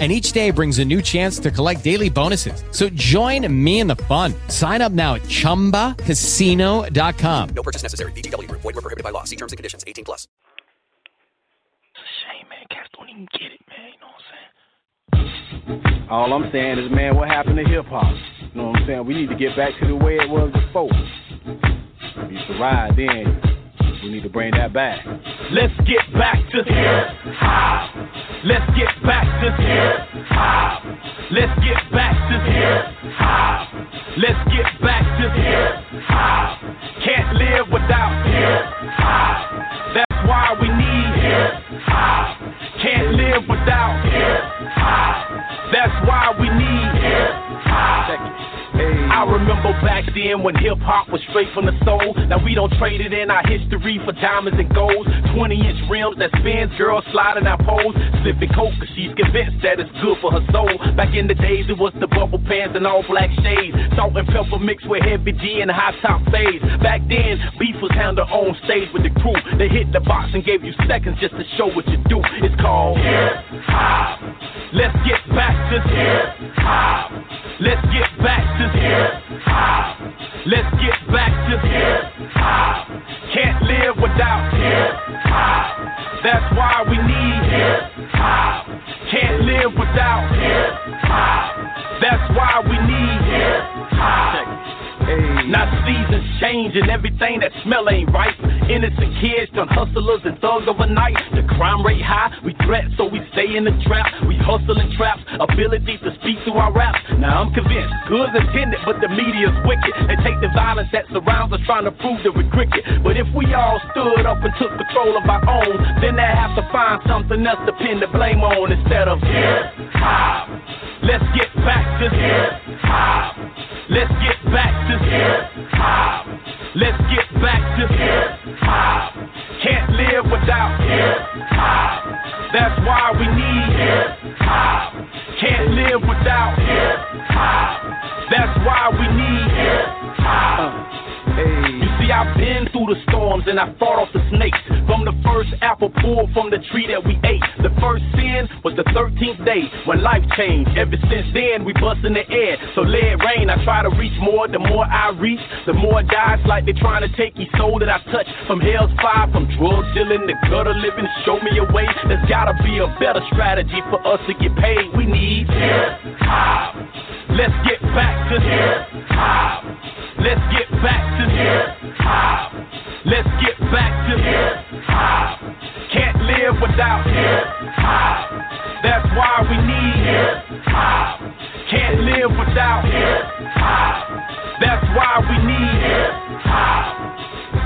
and each day brings a new chance to collect daily bonuses. So join me in the fun. Sign up now at ChumbaCasino.com. No purchase necessary. VGW. Void were prohibited by law. See terms and conditions. 18 plus. It's a shame, man. Cats don't even get it, man. You know what I'm saying? All I'm saying is, man, what happened to hip hop? You know what I'm saying? We need to get back to the way it was before. We used to ride then. We need to bring that back. Let's get back to hip hop. Let's get back to hip hop. Let's get back to hip hop. Let's get back to hip hop. Back then when hip hop was straight from the soul. Now we don't trade it in our history for diamonds and golds. 20 inch rims that spins, girls sliding our poles. Slipping coke cause she's convinced that it's good for her soul. Back in the days it was the bubble pants and all black shades. Salt-N-Pepa mixed with heavy D and high top fades. Back then, beef was handled on stage with the crew. They hit the box and gave you seconds just to show what you do. It's called hip hop. Let's get back to hip hop. Let's get back to hip hop. Let's get back to hip hop. Can't live without hip hop. That's why we need hip hop. Can't live without hip hop. That's why we need hip hop. Now seasons change and everything that smell ain't right. Innocent kids turn hustlers and thugs overnight. The crime rate high, we threat so we stay in the trap. We hustle in traps, ability to speak through our raps. Now I'm convinced, good intended, but the media's wicked. They take the violence that surrounds us trying to prove that we're cricket. But if we all stood up and took control of our own, then they have to find something else to pin the blame on instead of hip hop. Let's get back to hip hop. Let's get and I fought off the snakes. From the first apple pulled from the tree that we ate. The first sin was the 13th day when life changed. Ever since then, we bust in the air. So let it rain. I try to reach more. The more I reach, the more it dies like they're trying to take each soul that I touch. From hell's fire, from drug dealing to gutter living. Show me a way. There's gotta be a better strategy for us to get paid. We need hip hop. Let's get back to hip hop. Let's get back to hip hop. Let's get back to hip hop. Can't live without hip hop. That's why we need hip hop. Can't live without hip hop. That's why we need hip hop.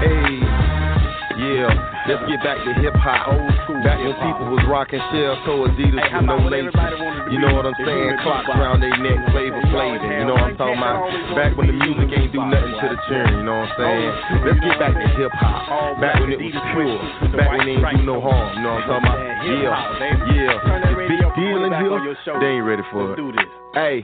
Hey, yeah, let's get back to hip hop. Old school. Back when people was rocking shell toe Adidas with no laces. You know what I'm saying? Clocks around their neck, flavor flavor. You know what I'm talking about? Back when the music ain't do nothing to the tune. You know what I'm saying? Let's get back to hip hop. Back when it was pure. Back when they ain't do no harm. You know what I'm talking about? Yeah, yeah. The big deal in here, they ain't ready for it. Hey.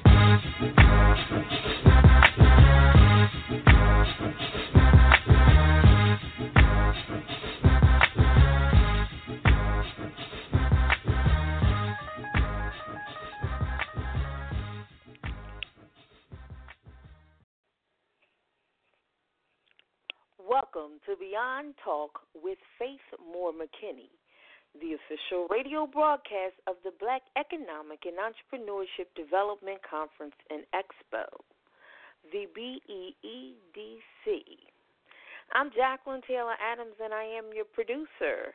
Welcome to Beyond Talk with Faith Moore McKinney, the official radio broadcast of the Black Economic and Entrepreneurship Development Conference and Expo, the BEEDC. I'm Jacqueline Taylor Adams, and I am your producer.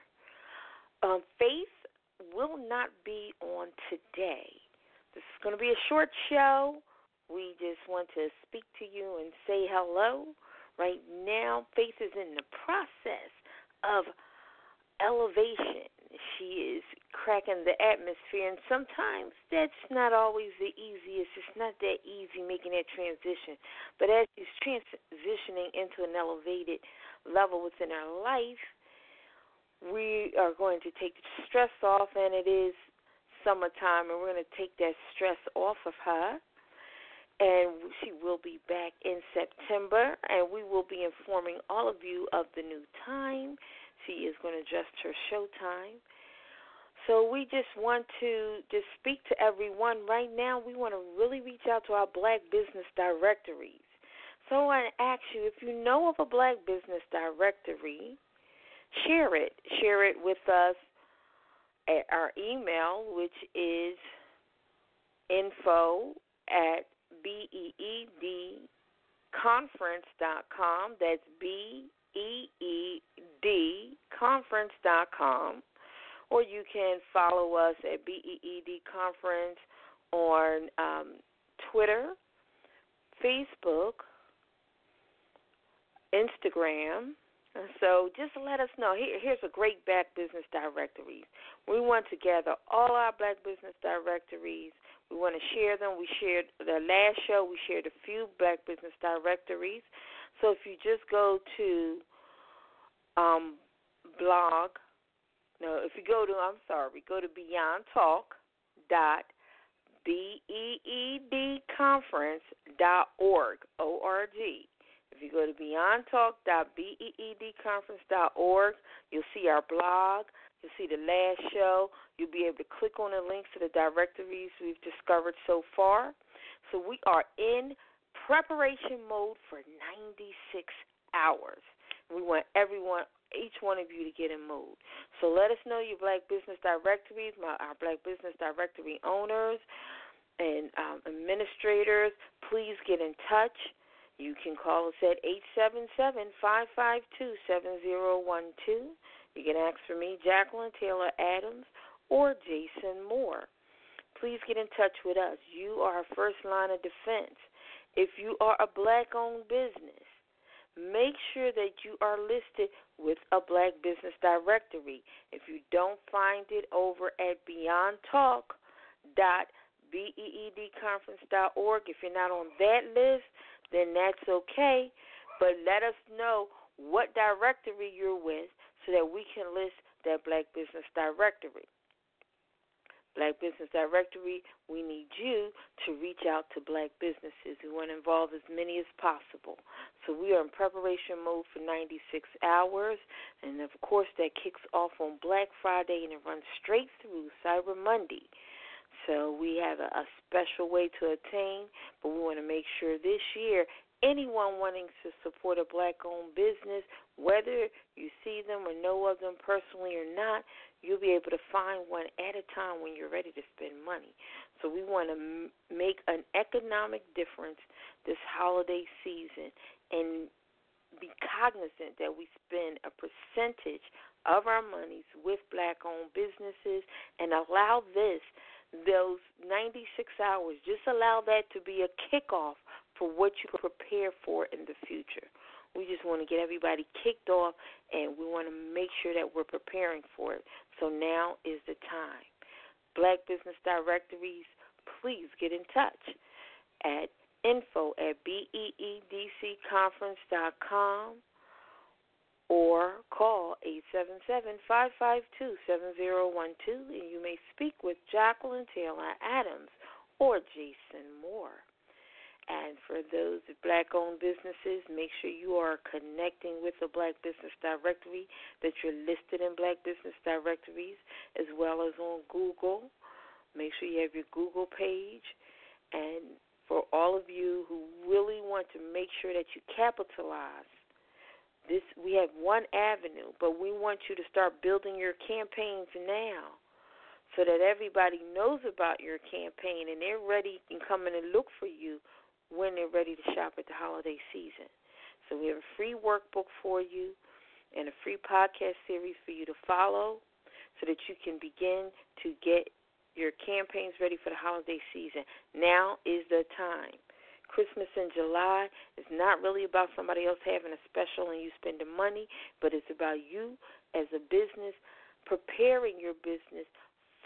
Um, Faith will not be on today. This is going to be a short show. We just want to speak to you and say hello. Right now, Faith is in the process of elevation. She is cracking the atmosphere, and sometimes that's not always the easiest. It's not that easy making that transition. But as she's transitioning into an elevated level within her life, we are going to take the stress off, and it is summertime, and we're going to take that stress off of her. And she will be back in September, and we will be informing all of you of the new time. She is going to adjust her show time. So we just want to just speak to everyone right now. We want to really reach out to our black business directories. So I want to ask you if you know of a black business directory, share it. Share it with us at our email, which is info at beedconference.com. That's B E E D conference.com. Or you can follow us at BEED Conference on um, Twitter, Facebook, Instagram. So just let us know. Here, here's a great Black Business Directories. We want to gather all our Black Business Directories. We want to share them. We shared the last show. We shared a few Black Business Directories. So if you just go to um, blog, no, if you go to, I'm sorry, go to Beyond Talk dot b e e d conference dot org o r g if you go to beyondtalk.beedconference.org, you'll see our blog. You'll see the last show. You'll be able to click on the links to the directories we've discovered so far. So we are in preparation mode for 96 hours. We want everyone, each one of you, to get in mode. So let us know your Black Business Directories, my, our Black Business Directory owners and um, administrators. Please get in touch. You can call us at 877-552-7012. You can ask for me, Jacqueline Taylor Adams, or Jason Moore. Please get in touch with us. You are our first line of defense. If you are a black owned business, make sure that you are listed with a black business directory. If you don't find it over at beyondtalk.beedconference.org, if you're not on that list, then that's okay. But let us know what directory you're with so that we can list that Black Business Directory. Black Business Directory, we need you to reach out to black businesses. We want to involve as many as possible. So we are in preparation mode for 96 hours. And of course, that kicks off on Black Friday and it runs straight through Cyber Monday. So we have a, a special way to attain, but we want to make sure this year anyone wanting to support a black owned business, whether you see them or know of them personally or not, you'll be able to find one at a time when you're ready to spend money. So we want to m- make an economic difference this holiday season and be cognizant that we spend a percentage of our monies with black owned businesses and allow this those 96 hours, just allow that to be a kickoff for what you prepare for in the future. We just want to get everybody kicked off and we want to make sure that we're preparing for it. So now is the time. Black Business Directories, please get in touch at info at beedconference.com or call 877-552-7012 and you may speak with Jacqueline Taylor Adams or Jason Moore. And for those black-owned businesses, make sure you are connecting with a Black Business Directory, that you're listed in Black Business Directories, as well as on Google. Make sure you have your Google page. And for all of you who really want to make sure that you capitalize this we have one avenue, but we want you to start building your campaigns now so that everybody knows about your campaign and they're ready and coming to look for you when they're ready to shop at the holiday season. So we have a free workbook for you and a free podcast series for you to follow so that you can begin to get your campaigns ready for the holiday season. Now is the time. Christmas in July is not really about somebody else having a special and you spending money, but it's about you as a business preparing your business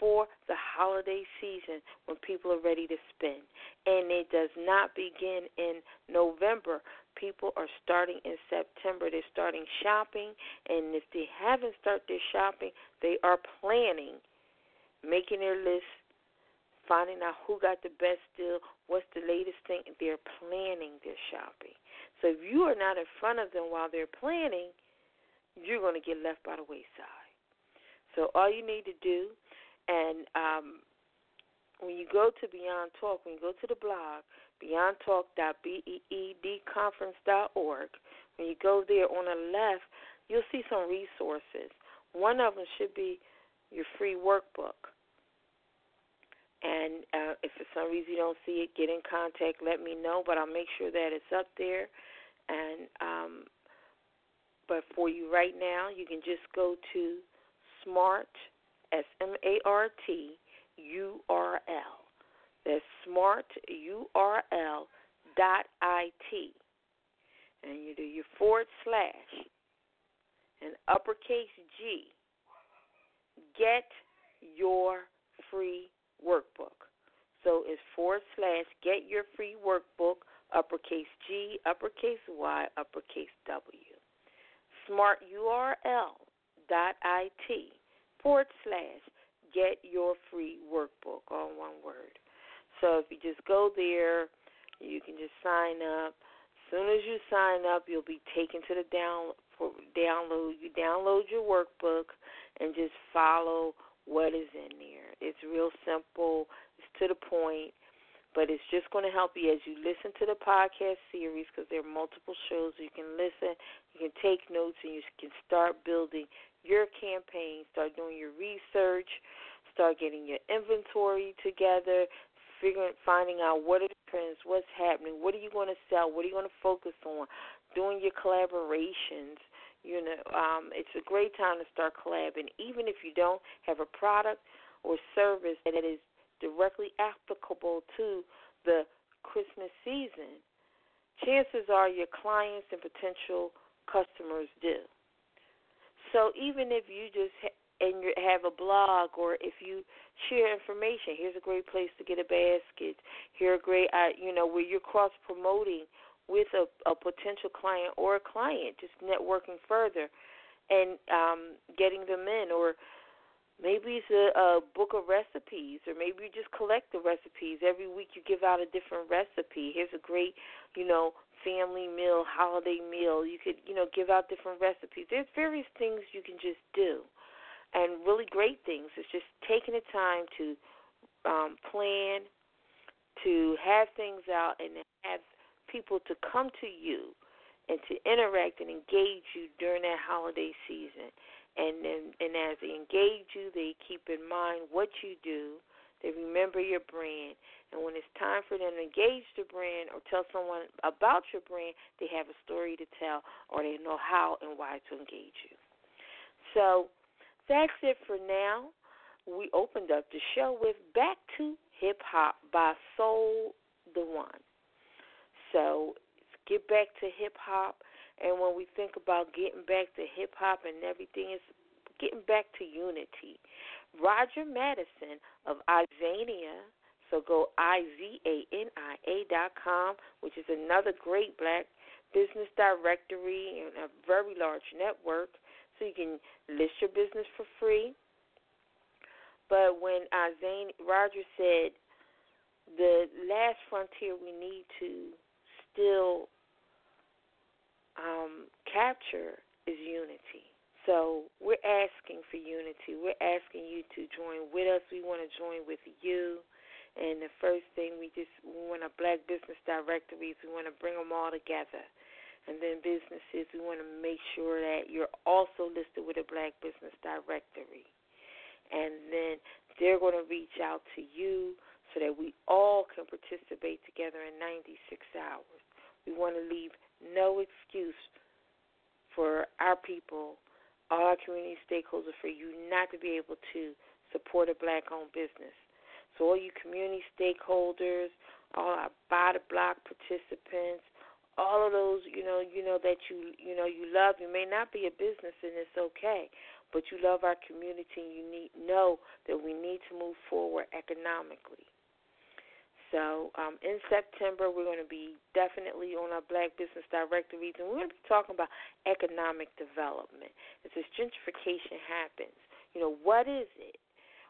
for the holiday season when people are ready to spend. And it does not begin in November. people are starting in September. They're starting shopping, and if they haven't started their shopping, they are planning, making their list, finding out who got the best deal, what's the latest thing. They're planning their shopping. So if you are not in front of them while they're planning, you're going to get left by the wayside. So all you need to do, and um, when you go to Beyond Talk, when you go to the blog, beyondtalk.beedconference.org, when you go there on the left, you'll see some resources. One of them should be your free workbook. And uh, if for some reason you don't see it, get in contact, let me know. But I'll make sure that it's up there. And um, but for you right now, you can just go to Smart S M A R T U R L. That's Smart U R L dot I T, and you do your forward slash and uppercase G. Get your free workbook. So it's forward slash get your free workbook, uppercase G, uppercase Y, uppercase W. SmartURL dot IT forward slash get your free workbook, all one word. So if you just go there, you can just sign up. As soon as you sign up, you'll be taken to the down for download. You download your workbook and just follow what is in there. It's real simple. It's to the point, but it's just going to help you as you listen to the podcast series because there are multiple shows. You can listen, you can take notes, and you can start building your campaign. Start doing your research. Start getting your inventory together. Figuring, finding out what are the trends, what's happening, what are you going to sell, what are you going to focus on, doing your collaborations, you know, um, it's a great time to start collabing. Even if you don't have a product or service that is directly applicable to the Christmas season, chances are your clients and potential customers do. So even if you just ha- and you have a blog or if you share information, here's a great place to get a basket. Here a great, uh, you know, where you're cross promoting with a, a potential client or a client, just networking further and um, getting them in, or maybe it's a, a book of recipes, or maybe you just collect the recipes. Every week you give out a different recipe. Here's a great, you know, family meal, holiday meal. You could, you know, give out different recipes. There's various things you can just do, and really great things. It's just taking the time to um, plan, to have things out, and have people to come to you and to interact and engage you during that holiday season. And then, and as they engage you, they keep in mind what you do. They remember your brand. And when it's time for them to engage the brand or tell someone about your brand, they have a story to tell or they know how and why to engage you. So that's it for now. We opened up the show with Back to Hip Hop by Soul the One. So get back to hip hop. And when we think about getting back to hip hop and everything, it's getting back to unity. Roger Madison of Izania, so go I Z A N I A dot com, which is another great black business directory and a very large network, so you can list your business for free. But when Izania, Roger said, the last frontier we need to still um, capture is unity. So we're asking for unity. We're asking you to join with us. We want to join with you. And the first thing we just we want a black business directories. We want to bring them all together. And then businesses, we want to make sure that you're also listed with a black business directory. And then they're going to reach out to you so that we all can participate together in 96 hours. We want to leave no excuse for our people, all our community stakeholders, for you not to be able to support a black owned business. So all you community stakeholders, all our the block participants, all of those, you know, you know that you you know you love. You may not be a business and it's okay, but you love our community and you need know that we need to move forward economically. So um, in September, we're going to be definitely on our Black Business Directories, and we're going to be talking about economic development. As this gentrification happens, you know, what is it?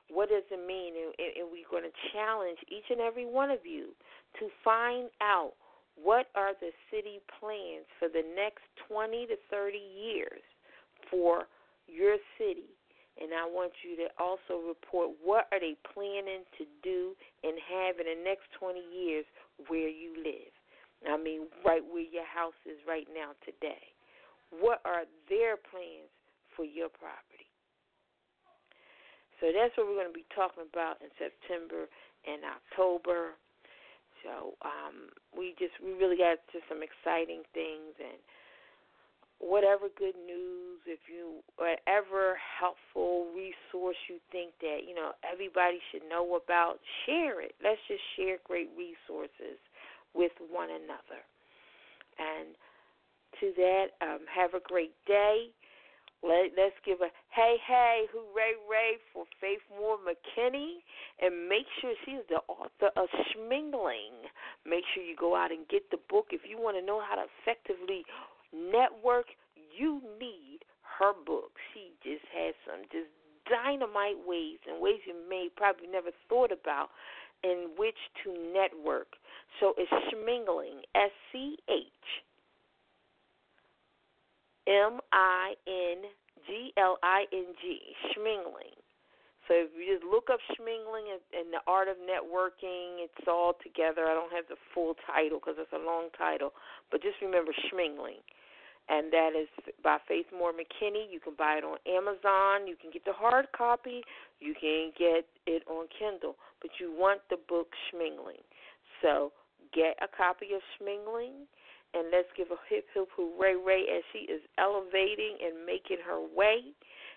What does it mean? And, and we're going to challenge each and every one of you to find out what are the city plans for the next 20 to 30 years for your city and I want you to also report what are they planning to do and have in the next 20 years where you live. I mean, right where your house is right now today. What are their plans for your property? So that's what we're going to be talking about in September and October. So um, we just we really got to some exciting things and whatever good news, if you whatever helpful resource you think that you know everybody should know about, share it. Let's just share great resources with one another. And to that, um, have a great day. Let, let's give a hey, hey, hooray, ray for Faith Moore McKinney. And make sure she's the author of Schmingling. Make sure you go out and get the book if you want to know how to effectively network, you need her book. She just has some just dynamite ways and ways you may probably never thought about in which to network. So it's schmingling, S C H M I N G L I N G, schmingling. So if you just look up schmingling and, the art of networking, it's all together. I don't have the full title because it's a long title, but just remember schmingling and that is by Faith Moore McKinney. You can buy it on Amazon. You can get the hard copy. You can get it on Kindle, but you want the book Schmingling. So get a copy of Schmingling, and let's give a hip hip hooray ray as she is elevating and making her way.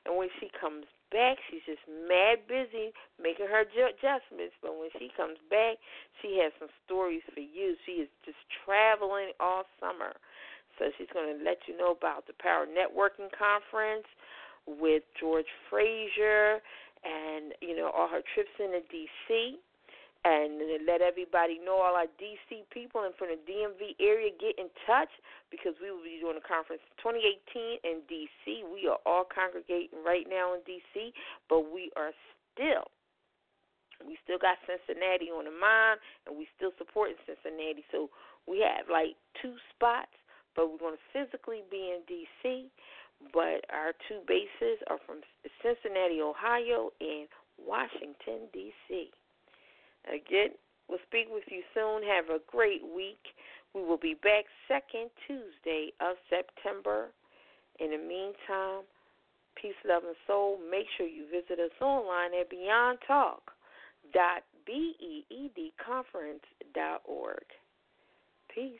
And when she comes back, she's just mad busy making her adjustments. But when she comes back, she has some stories for you. She is just traveling all summer so she's going to let you know about the Power Networking Conference with George Fraser and, you know, all her trips into D.C. And let everybody know, all our D.C. people and from the DMV area, get in touch because we will be doing a conference 2018 in D.C. We are all congregating right now in D.C., but we are still we still got Cincinnati on the mind, and we still supporting Cincinnati. So we have like two spots but we're going to physically be in D.C., but our two bases are from Cincinnati, Ohio, and Washington, D.C. Again, we'll speak with you soon. Have a great week. We will be back second Tuesday of September. In the meantime, peace, love, and soul. Make sure you visit us online at beyondtalk.beedconference.org. Peace.